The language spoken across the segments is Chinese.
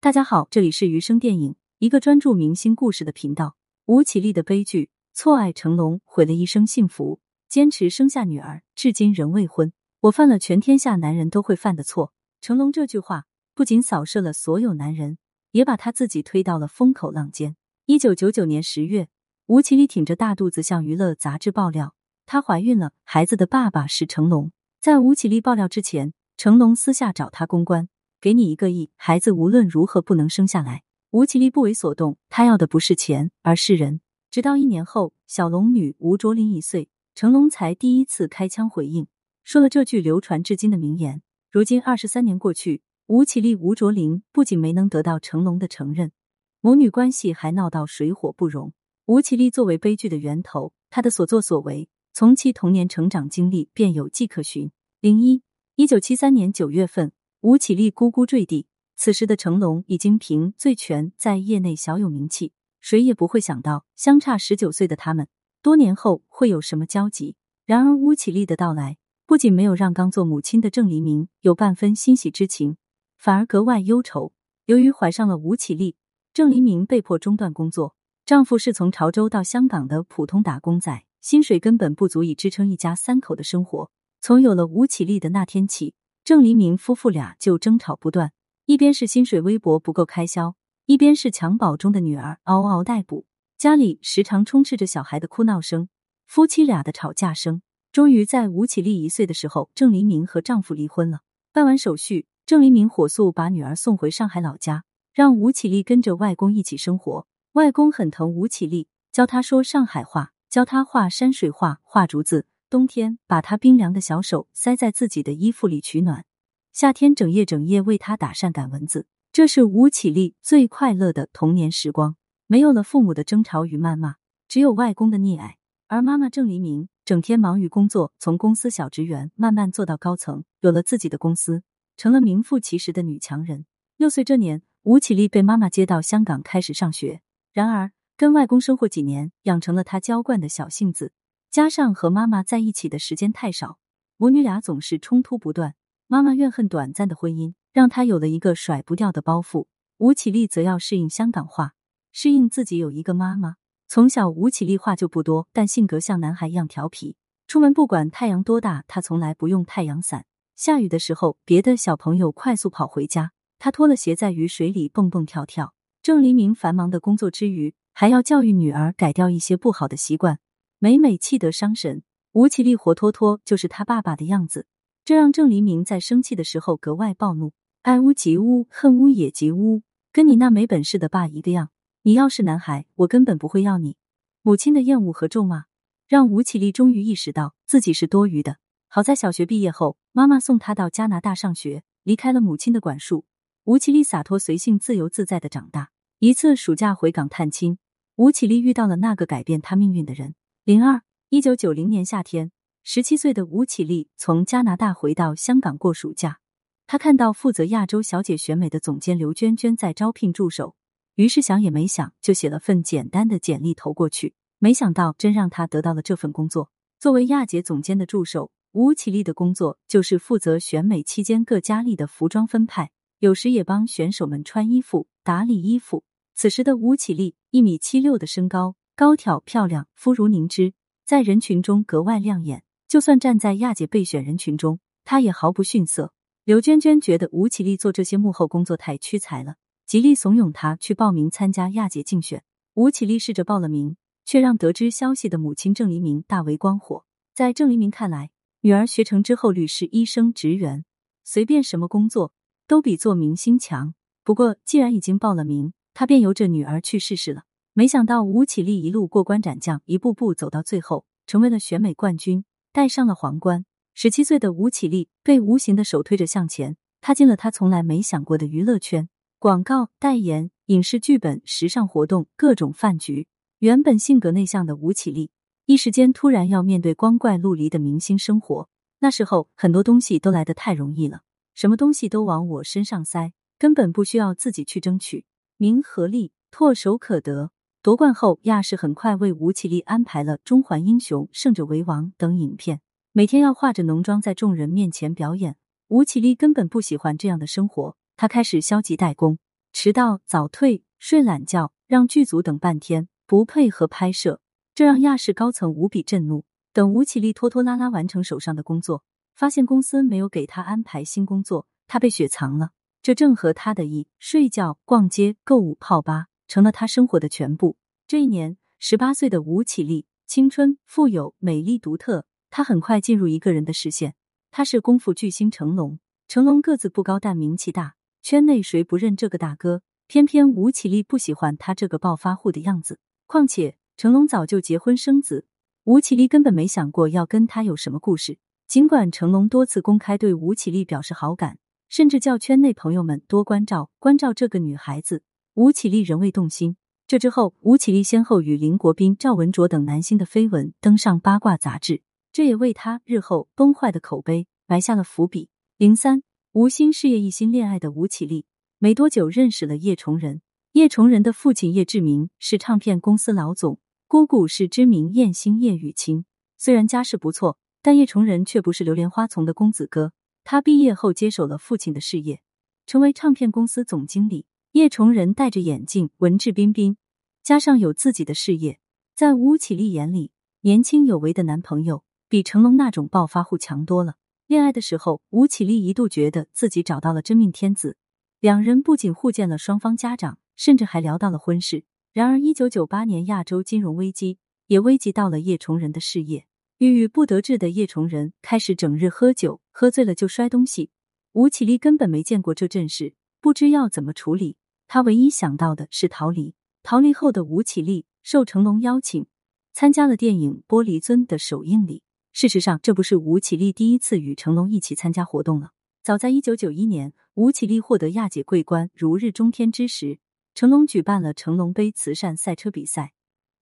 大家好，这里是余生电影，一个专注明星故事的频道。吴绮莉的悲剧，错爱成龙，毁了一生幸福，坚持生下女儿，至今仍未婚。我犯了全天下男人都会犯的错。成龙这句话不仅扫射了所有男人，也把他自己推到了风口浪尖。一九九九年十月，吴绮莉挺着大肚子向娱乐杂志爆料，她怀孕了，孩子的爸爸是成龙。在吴绮莉爆料之前，成龙私下找她公关。给你一个亿，孩子无论如何不能生下来。吴绮莉不为所动，她要的不是钱，而是人。直到一年后，小龙女吴卓林一岁，成龙才第一次开腔回应，说了这句流传至今的名言。如今二十三年过去，吴绮莉、吴卓林不仅没能得到成龙的承认，母女关系还闹到水火不容。吴绮莉作为悲剧的源头，她的所作所为，从其童年成长经历便有迹可循。零一一九七三年九月份。吴绮莉咕咕坠地，此时的成龙已经凭《醉拳》在业内小有名气。谁也不会想到，相差十九岁的他们，多年后会有什么交集。然而，吴绮莉的到来不仅没有让刚做母亲的郑黎明有半分欣喜之情，反而格外忧愁。由于怀上了吴绮莉，郑黎明被迫中断工作。丈夫是从潮州到香港的普通打工仔，薪水根本不足以支撑一家三口的生活。从有了吴绮莉的那天起。郑黎明夫妇俩就争吵不断，一边是薪水微薄不够开销，一边是襁褓中的女儿嗷嗷待哺，家里时常充斥着小孩的哭闹声、夫妻俩的吵架声。终于在吴绮莉一岁的时候，郑黎明和丈夫离婚了。办完手续，郑黎明火速把女儿送回上海老家，让吴绮莉跟着外公一起生活。外公很疼吴绮莉，教她说上海话，教她画山水画、画竹子。冬天把他冰凉的小手塞在自己的衣服里取暖，夏天整夜整夜为他打扇赶蚊子。这是吴绮莉最快乐的童年时光，没有了父母的争吵与谩骂，只有外公的溺爱。而妈妈郑黎明整天忙于工作，从公司小职员慢慢做到高层，有了自己的公司，成了名副其实的女强人。六岁这年，吴绮莉被妈妈接到香港开始上学，然而跟外公生活几年，养成了她娇惯的小性子。加上和妈妈在一起的时间太少，母女俩总是冲突不断。妈妈怨恨短暂的婚姻，让她有了一个甩不掉的包袱。吴绮莉则要适应香港话，适应自己有一个妈妈。从小，吴绮莉话就不多，但性格像男孩一样调皮。出门不管太阳多大，她从来不用太阳伞。下雨的时候，别的小朋友快速跑回家，她脱了鞋在雨水里蹦蹦跳跳。郑黎明繁忙的工作之余，还要教育女儿改掉一些不好的习惯。每每气得伤神，吴绮莉活脱脱就是他爸爸的样子，这让郑黎明在生气的时候格外暴怒。爱屋及乌，恨屋也及乌，跟你那没本事的爸一个样。你要是男孩，我根本不会要你。母亲的厌恶和咒骂，让吴绮莉终于意识到自己是多余的。好在小学毕业后，妈妈送她到加拿大上学，离开了母亲的管束，吴绮莉洒脱随性、自由自在的长大。一次暑假回港探亲，吴绮莉遇到了那个改变她命运的人。零二一九九零年夏天，十七岁的吴绮莉从加拿大回到香港过暑假。她看到负责亚洲小姐选美的总监刘娟娟在招聘助手，于是想也没想就写了份简单的简历投过去。没想到真让她得到了这份工作。作为亚姐总监的助手，吴绮莉的工作就是负责选美期间各佳丽的服装分派，有时也帮选手们穿衣服、打理衣服。此时的吴绮莉一米七六的身高。高挑漂亮，肤如凝脂，在人群中格外亮眼。就算站在亚姐备选人群中，她也毫不逊色。刘娟娟觉得吴绮莉做这些幕后工作太屈才了，极力怂恿她去报名参加亚姐竞选。吴绮莉试着报了名，却让得知消息的母亲郑黎明大为光火。在郑黎明看来，女儿学成之后，律师、医生、职员，随便什么工作都比做明星强。不过，既然已经报了名，他便由着女儿去试试了。没想到吴绮莉一路过关斩将，一步步走到最后，成为了选美冠军，戴上了皇冠。十七岁的吴绮莉被无形的手推着向前，踏进了她从来没想过的娱乐圈。广告代言、影视剧本、时尚活动、各种饭局。原本性格内向的吴绮莉，一时间突然要面对光怪陆离的明星生活。那时候很多东西都来得太容易了，什么东西都往我身上塞，根本不需要自己去争取。名和利唾手可得。夺冠后，亚视很快为吴绮莉安排了《中环英雄》《胜者为王》等影片，每天要化着浓妆在众人面前表演。吴绮莉根本不喜欢这样的生活，她开始消极怠工。迟到、早退、睡懒觉，让剧组等半天，不配合拍摄，这让亚视高层无比震怒。等吴绮莉拖拖拉拉完成手上的工作，发现公司没有给她安排新工作，她被雪藏了。这正合她的意，睡觉、逛街、购物、泡吧，成了她生活的全部。这一年，十八岁的吴绮莉，青春、富有、美丽、独特。她很快进入一个人的视线，他是功夫巨星成龙。成龙个子不高，但名气大。圈内谁不认这个大哥？偏偏吴绮莉不喜欢他这个暴发户的样子。况且成龙早就结婚生子，吴绮莉根本没想过要跟他有什么故事。尽管成龙多次公开对吴绮莉表示好感，甚至叫圈内朋友们多关照关照这个女孩子，吴绮莉仍未动心。这之后，吴绮莉先后与林国斌、赵文卓等男星的绯闻登上八卦杂志，这也为他日后崩坏的口碑埋下了伏笔。零三。无心事业一心恋爱的吴绮莉，没多久认识了叶崇仁。叶崇仁的父亲叶志明是唱片公司老总，姑姑是知名艳星叶雨晴。虽然家世不错，但叶崇仁却不是流连花丛的公子哥。他毕业后接手了父亲的事业，成为唱片公司总经理。叶崇仁戴着眼镜，文质彬彬，加上有自己的事业，在吴绮莉眼里，年轻有为的男朋友比成龙那种暴发户强多了。恋爱的时候，吴绮莉一度觉得自己找到了真命天子，两人不仅互见了双方家长，甚至还聊到了婚事。然而，一九九八年亚洲金融危机也危及到了叶崇仁的事业，郁郁不得志的叶崇仁开始整日喝酒，喝醉了就摔东西。吴绮莉根本没见过这阵势，不知要怎么处理，他唯一想到的是逃离。逃离后的吴绮莉受成龙邀请，参加了电影《玻璃樽》的首映礼。事实上，这不是吴绮莉第一次与成龙一起参加活动了。早在一九九一年，吴绮莉获得亚姐桂冠如日中天之时，成龙举办了成龙杯慈善赛车比赛，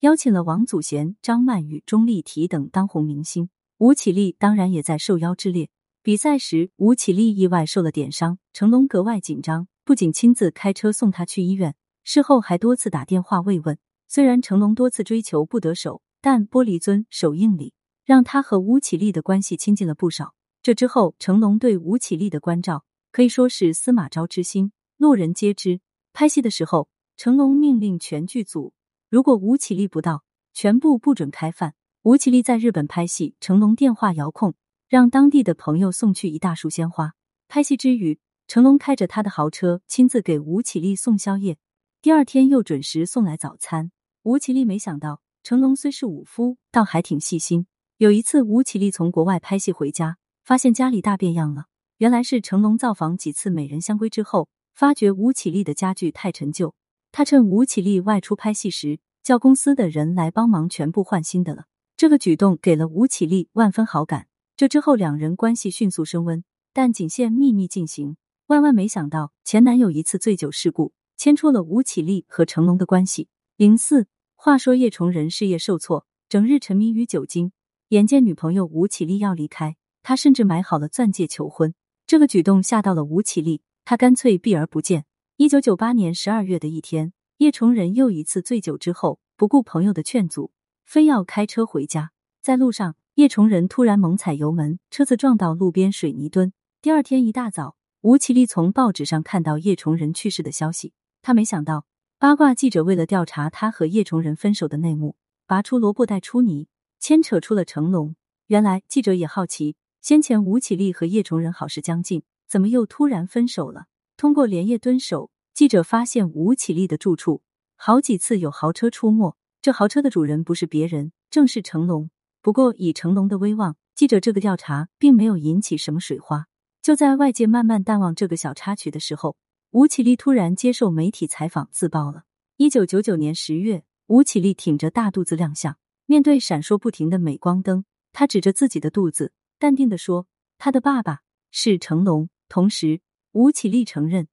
邀请了王祖贤、张曼玉、钟丽缇等当红明星。吴绮莉当然也在受邀之列。比赛时，吴绮莉意外受了点伤，成龙格外紧张，不仅亲自开车送她去医院，事后还多次打电话慰问。虽然成龙多次追求不得手，但玻璃樽首映礼。让他和吴绮莉的关系亲近了不少。这之后，成龙对吴绮莉的关照可以说是司马昭之心，路人皆知。拍戏的时候，成龙命令全剧组，如果吴绮莉不到，全部不准开饭。吴绮莉在日本拍戏，成龙电话遥控，让当地的朋友送去一大束鲜花。拍戏之余，成龙开着他的豪车，亲自给吴绮莉送宵夜，第二天又准时送来早餐。吴绮莉没想到，成龙虽是武夫，倒还挺细心。有一次，吴绮莉从国外拍戏回家，发现家里大变样了。原来是成龙造访几次美人香闺之后，发觉吴绮莉的家具太陈旧，他趁吴绮莉外出拍戏时，叫公司的人来帮忙全部换新的了。这个举动给了吴绮莉万分好感。这之后，两人关系迅速升温，但仅限秘密进行。万万没想到，前男友一次醉酒事故，牵出了吴绮莉和成龙的关系。零四，话说叶崇仁事业受挫，整日沉迷于酒精。眼见女朋友吴绮莉要离开，他甚至买好了钻戒求婚。这个举动吓到了吴绮莉，他干脆避而不见。一九九八年十二月的一天，叶崇仁又一次醉酒之后，不顾朋友的劝阻，非要开车回家。在路上，叶崇仁突然猛踩油门，车子撞到路边水泥墩。第二天一大早，吴绮莉从报纸上看到叶崇仁去世的消息，他没想到八卦记者为了调查他和叶崇仁分手的内幕，拔出萝卜带出泥。牵扯出了成龙。原来记者也好奇，先前吴绮莉和叶崇仁好事将近，怎么又突然分手了？通过连夜蹲守，记者发现吴绮莉的住处好几次有豪车出没，这豪车的主人不是别人，正是成龙。不过以成龙的威望，记者这个调查并没有引起什么水花。就在外界慢慢淡忘这个小插曲的时候，吴绮莉突然接受媒体采访自曝了。一九九九年十月，吴绮莉挺着大肚子亮相。面对闪烁不停的镁光灯，他指着自己的肚子，淡定的说：“他的爸爸是成龙。”同时，吴绮莉承认，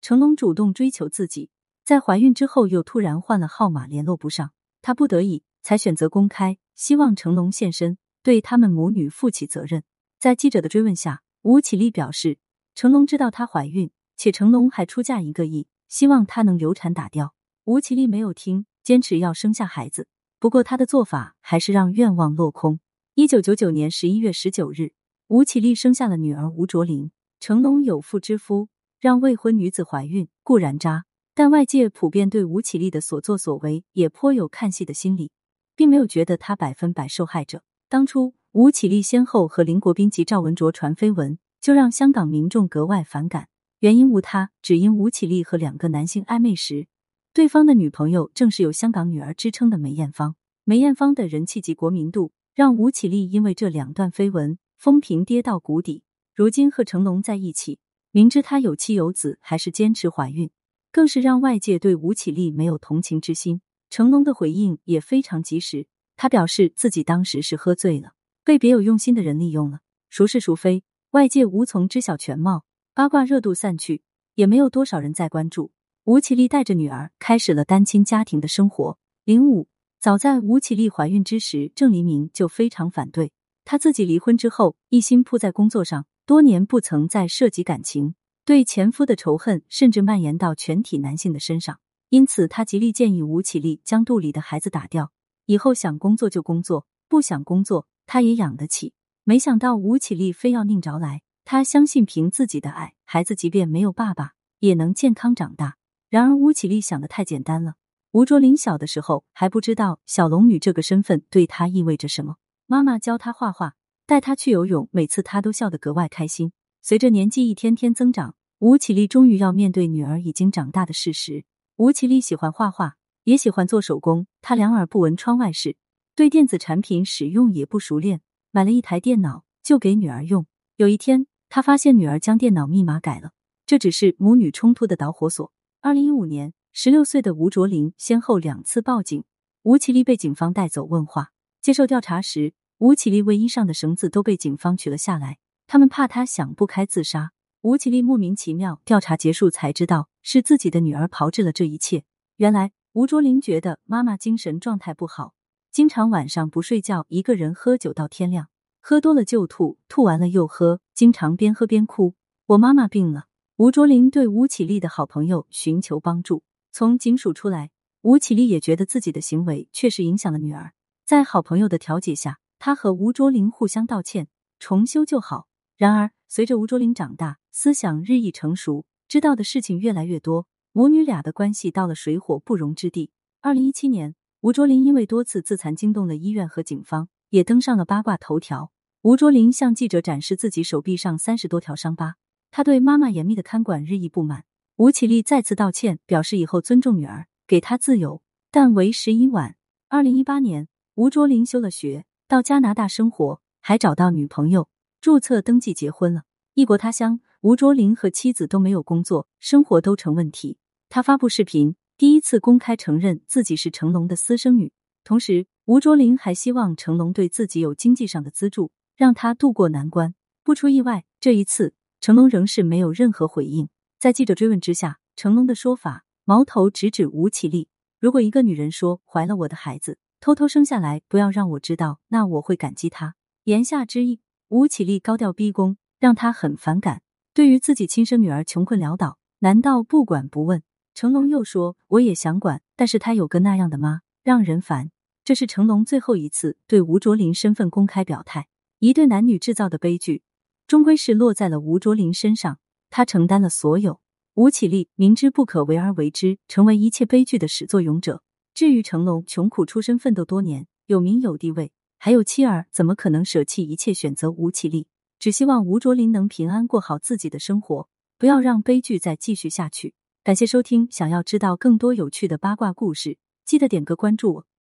成龙主动追求自己，在怀孕之后又突然换了号码，联络不上，他不得已才选择公开，希望成龙现身，对他们母女负起责任。在记者的追问下，吴绮莉表示，成龙知道她怀孕，且成龙还出价一个亿，希望她能流产打掉。吴绮莉没有听，坚持要生下孩子。不过，她的做法还是让愿望落空。一九九九年十一月十九日，吴绮莉生下了女儿吴卓林。成龙有妇之夫，让未婚女子怀孕固然渣，但外界普遍对吴绮莉的所作所为也颇有看戏的心理，并没有觉得他百分百受害者。当初吴绮莉先后和林国斌及赵文卓传绯闻，就让香港民众格外反感。原因无他，只因吴绮莉和两个男性暧昧时，对方的女朋友正是有“香港女儿”之称的梅艳芳。梅艳芳的人气及国民度，让吴绮莉因为这两段绯闻风评跌到谷底。如今和成龙在一起，明知他有妻有子，还是坚持怀孕，更是让外界对吴绮莉没有同情之心。成龙的回应也非常及时。他表示自己当时是喝醉了，被别有用心的人利用了，孰是孰非，外界无从知晓全貌。八卦热度散去，也没有多少人在关注。吴绮莉带着女儿开始了单亲家庭的生活。零五，早在吴绮莉怀孕之时，郑黎明就非常反对。他自己离婚之后，一心扑在工作上，多年不曾再涉及感情，对前夫的仇恨甚至蔓延到全体男性的身上。因此，他极力建议吴绮莉将肚里的孩子打掉。以后想工作就工作，不想工作他也养得起。没想到吴绮莉非要拧着来，他相信凭自己的爱，孩子即便没有爸爸也能健康长大。然而吴绮莉想的太简单了。吴卓林小的时候还不知道小龙女这个身份对他意味着什么，妈妈教他画画，带他去游泳，每次他都笑得格外开心。随着年纪一天天增长，吴绮莉终于要面对女儿已经长大的事实。吴绮莉喜欢画画。也喜欢做手工，他两耳不闻窗外事，对电子产品使用也不熟练。买了一台电脑就给女儿用。有一天，他发现女儿将电脑密码改了，这只是母女冲突的导火索。二零一五年，十六岁的吴卓林先后两次报警，吴绮莉被警方带走问话。接受调查时，吴绮莉卫衣上的绳子都被警方取了下来，他们怕她想不开自杀。吴绮莉莫名其妙，调查结束才知道是自己的女儿炮制了这一切。原来。吴卓林觉得妈妈精神状态不好，经常晚上不睡觉，一个人喝酒到天亮，喝多了就吐，吐完了又喝，经常边喝边哭。我妈妈病了。吴卓林对吴绮丽的好朋友寻求帮助，从警署出来，吴绮丽也觉得自己的行为确实影响了女儿。在好朋友的调解下，她和吴卓林互相道歉，重修旧好。然而，随着吴卓林长大，思想日益成熟，知道的事情越来越多。母女俩的关系到了水火不容之地。二零一七年，吴卓林因为多次自残惊动了医院和警方，也登上了八卦头条。吴卓林向记者展示自己手臂上三十多条伤疤，他对妈妈严密的看管日益不满。吴绮莉再次道歉，表示以后尊重女儿，给她自由，但为时已晚。二零一八年，吴卓林休了学，到加拿大生活，还找到女朋友，注册登记结婚了。异国他乡，吴卓林和妻子都没有工作，生活都成问题。他发布视频，第一次公开承认自己是成龙的私生女。同时，吴卓林还希望成龙对自己有经济上的资助，让他渡过难关。不出意外，这一次成龙仍是没有任何回应。在记者追问之下，成龙的说法矛头直指吴绮莉。如果一个女人说怀了我的孩子，偷偷生下来，不要让我知道，那我会感激她。言下之意，吴绮莉高调逼宫，让他很反感。对于自己亲生女儿穷困潦倒，难道不管不问？成龙又说：“我也想管，但是他有个那样的妈，让人烦。”这是成龙最后一次对吴卓林身份公开表态。一对男女制造的悲剧，终归是落在了吴卓林身上，他承担了所有。吴绮莉明知不可为而为之，成为一切悲剧的始作俑者。至于成龙，穷苦出身，奋斗多年，有名有地位，还有妻儿，怎么可能舍弃一切选择吴绮莉？只希望吴卓林能平安过好自己的生活，不要让悲剧再继续下去。感谢收听，想要知道更多有趣的八卦故事，记得点个关注我。